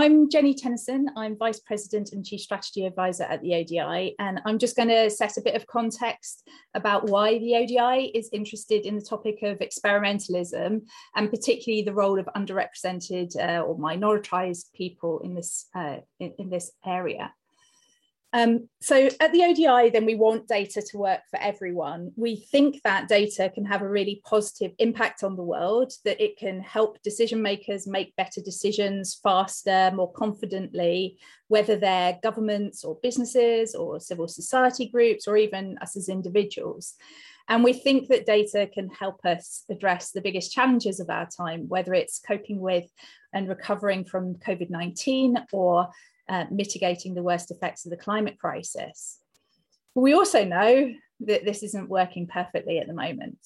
I'm Jeni Tennison. I'm Vice President and Chief Strategy Advisor at the ODI, and I'm just going to set a bit of context about why the ODI is interested in the topic of experimentalism, and particularly the role of underrepresented uh, or minoritized people in this uh, in, in this area. Um, so at the ODI, then we want data to work for everyone. We think that data can have a really positive impact on the world, that it can help decision makers make better decisions faster, more confidently, whether they're governments or businesses or civil society groups or even us as individuals. And we think that data can help us address the biggest challenges of our time, whether it's coping with and recovering from COVID 19 or uh, mitigating the worst effects of the climate crisis. But we also know that this isn't working perfectly at the moment.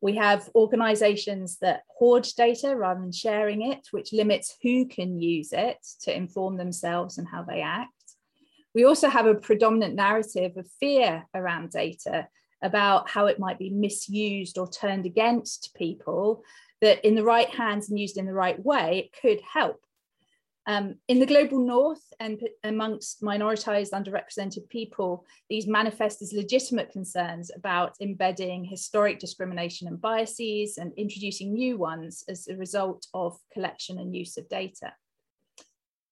We have organizations that hoard data rather than sharing it, which limits who can use it to inform themselves and how they act. We also have a predominant narrative of fear around data about how it might be misused or turned against people, that in the right hands and used in the right way, it could help um, in the global north and amongst minoritized, underrepresented people, these manifest as legitimate concerns about embedding historic discrimination and biases and introducing new ones as a result of collection and use of data.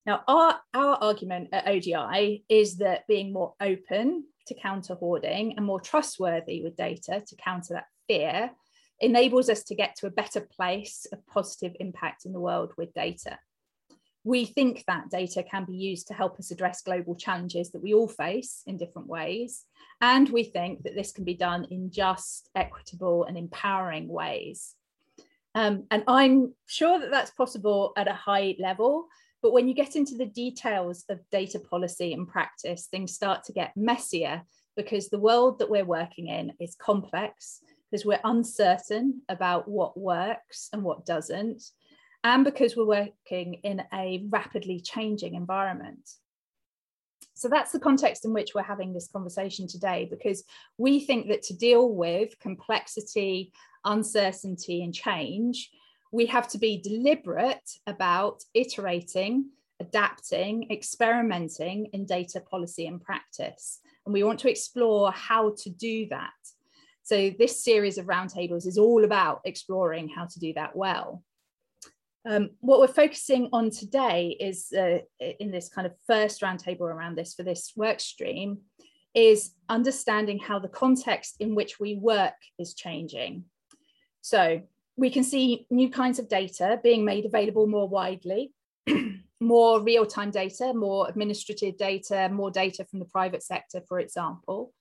Now, our, our argument at ODI is that being more open to counter hoarding and more trustworthy with data to counter that fear enables us to get to a better place of positive impact in the world with data we think that data can be used to help us address global challenges that we all face in different ways. And we think that this can be done in just, equitable, and empowering ways. Um, and I'm sure that that's possible at a high level. But when you get into the details of data policy and practice, things start to get messier because the world that we're working in is complex, because we're uncertain about what works and what doesn't and because we're working in a rapidly changing environment. So that's the context in which we're having this conversation today, because we think that to deal with complexity, uncertainty, and change, we have to be deliberate about iterating, adapting, experimenting in data policy and practice. And we want to explore how to do that. So, this series of roundtables is all about exploring how to do that well. Um, what we're focusing on today is uh, in this kind of first roundtable around this for this work stream is understanding how the context in which we work is changing. So we can see new kinds of data being made available more widely, more real-time data, more administrative data, more data from the private sector, for example.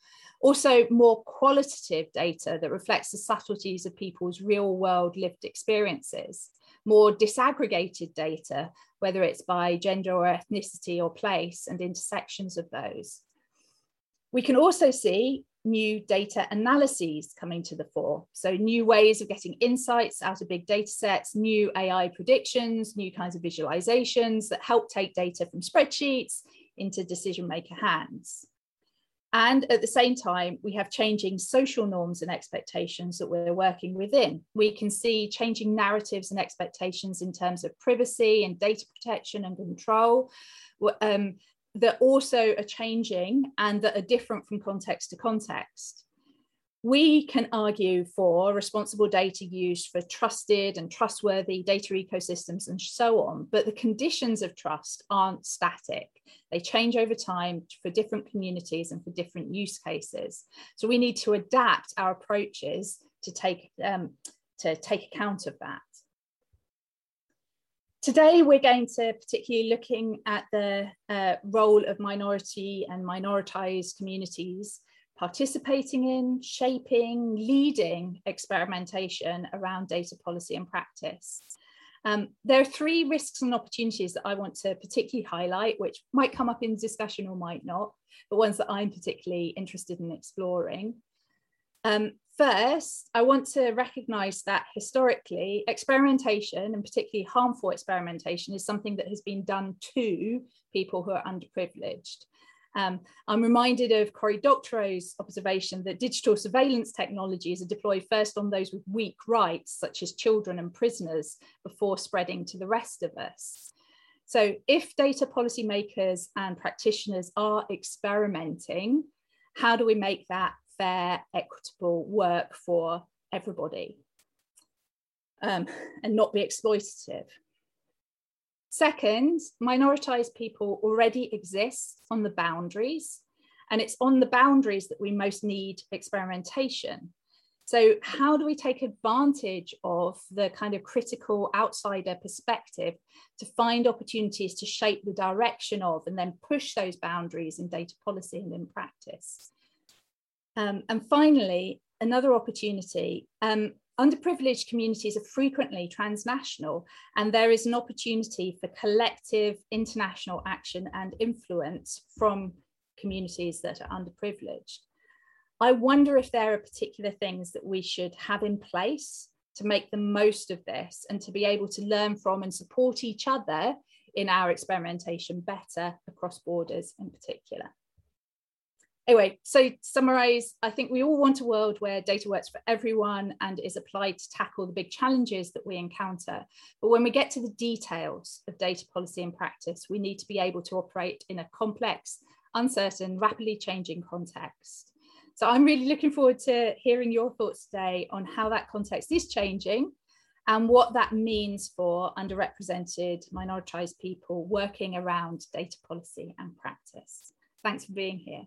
Also more qualitative data that reflects the subtleties of people's real world lived experiences more disaggregated data, whether it's by gender or ethnicity or place and intersections of those. We can also see new data analyses coming to the fore. So new ways of getting insights out of big data sets, new AI predictions, new kinds of visualizations that help take data from spreadsheets into decision maker hands. And at the same time, we have changing social norms and expectations that we're working within. We can see changing narratives and expectations in terms of privacy and data protection and control um, that also are changing and that are different from context to context we can argue for responsible data use for trusted and trustworthy data ecosystems and so on, but the conditions of trust aren't static. They change over time for different communities and for different use cases. So we need to adapt our approaches to take, um, to take account of that. Today, we're going to particularly looking at the uh, role of minority and minoritized communities participating in, shaping, leading experimentation around data policy and practice. Um, there are three risks and opportunities that I want to particularly highlight, which might come up in discussion or might not, but ones that I'm particularly interested in exploring. Um, first, I want to recognize that historically, experimentation, and particularly harmful experimentation, is something that has been done to people who are underprivileged. Um, I'm reminded of Cory Doctorow's observation that digital surveillance technologies are deployed first on those with weak rights, such as children and prisoners, before spreading to the rest of us. So if data policymakers and practitioners are experimenting, how do we make that fair, equitable work for everybody um, and not be exploitative? Second, minoritized people already exist on the boundaries, and it's on the boundaries that we most need experimentation. So, how do we take advantage of the kind of critical outsider perspective to find opportunities to shape the direction of and then push those boundaries in data policy and in practice? Um, and finally, another opportunity. Um, underprivileged communities are frequently transnational, and there is an opportunity for collective international action and influence from communities that are underprivileged. I wonder if there are particular things that we should have in place to make the most of this and to be able to learn from and support each other in our experimentation better across borders in particular. Anyway, so to summarize, I think we all want a world where data works for everyone and is applied to tackle the big challenges that we encounter. But when we get to the details of data policy and practice, we need to be able to operate in a complex, uncertain, rapidly changing context. So I'm really looking forward to hearing your thoughts today on how that context is changing and what that means for underrepresented, minoritized people working around data policy and practice. Thanks for being here.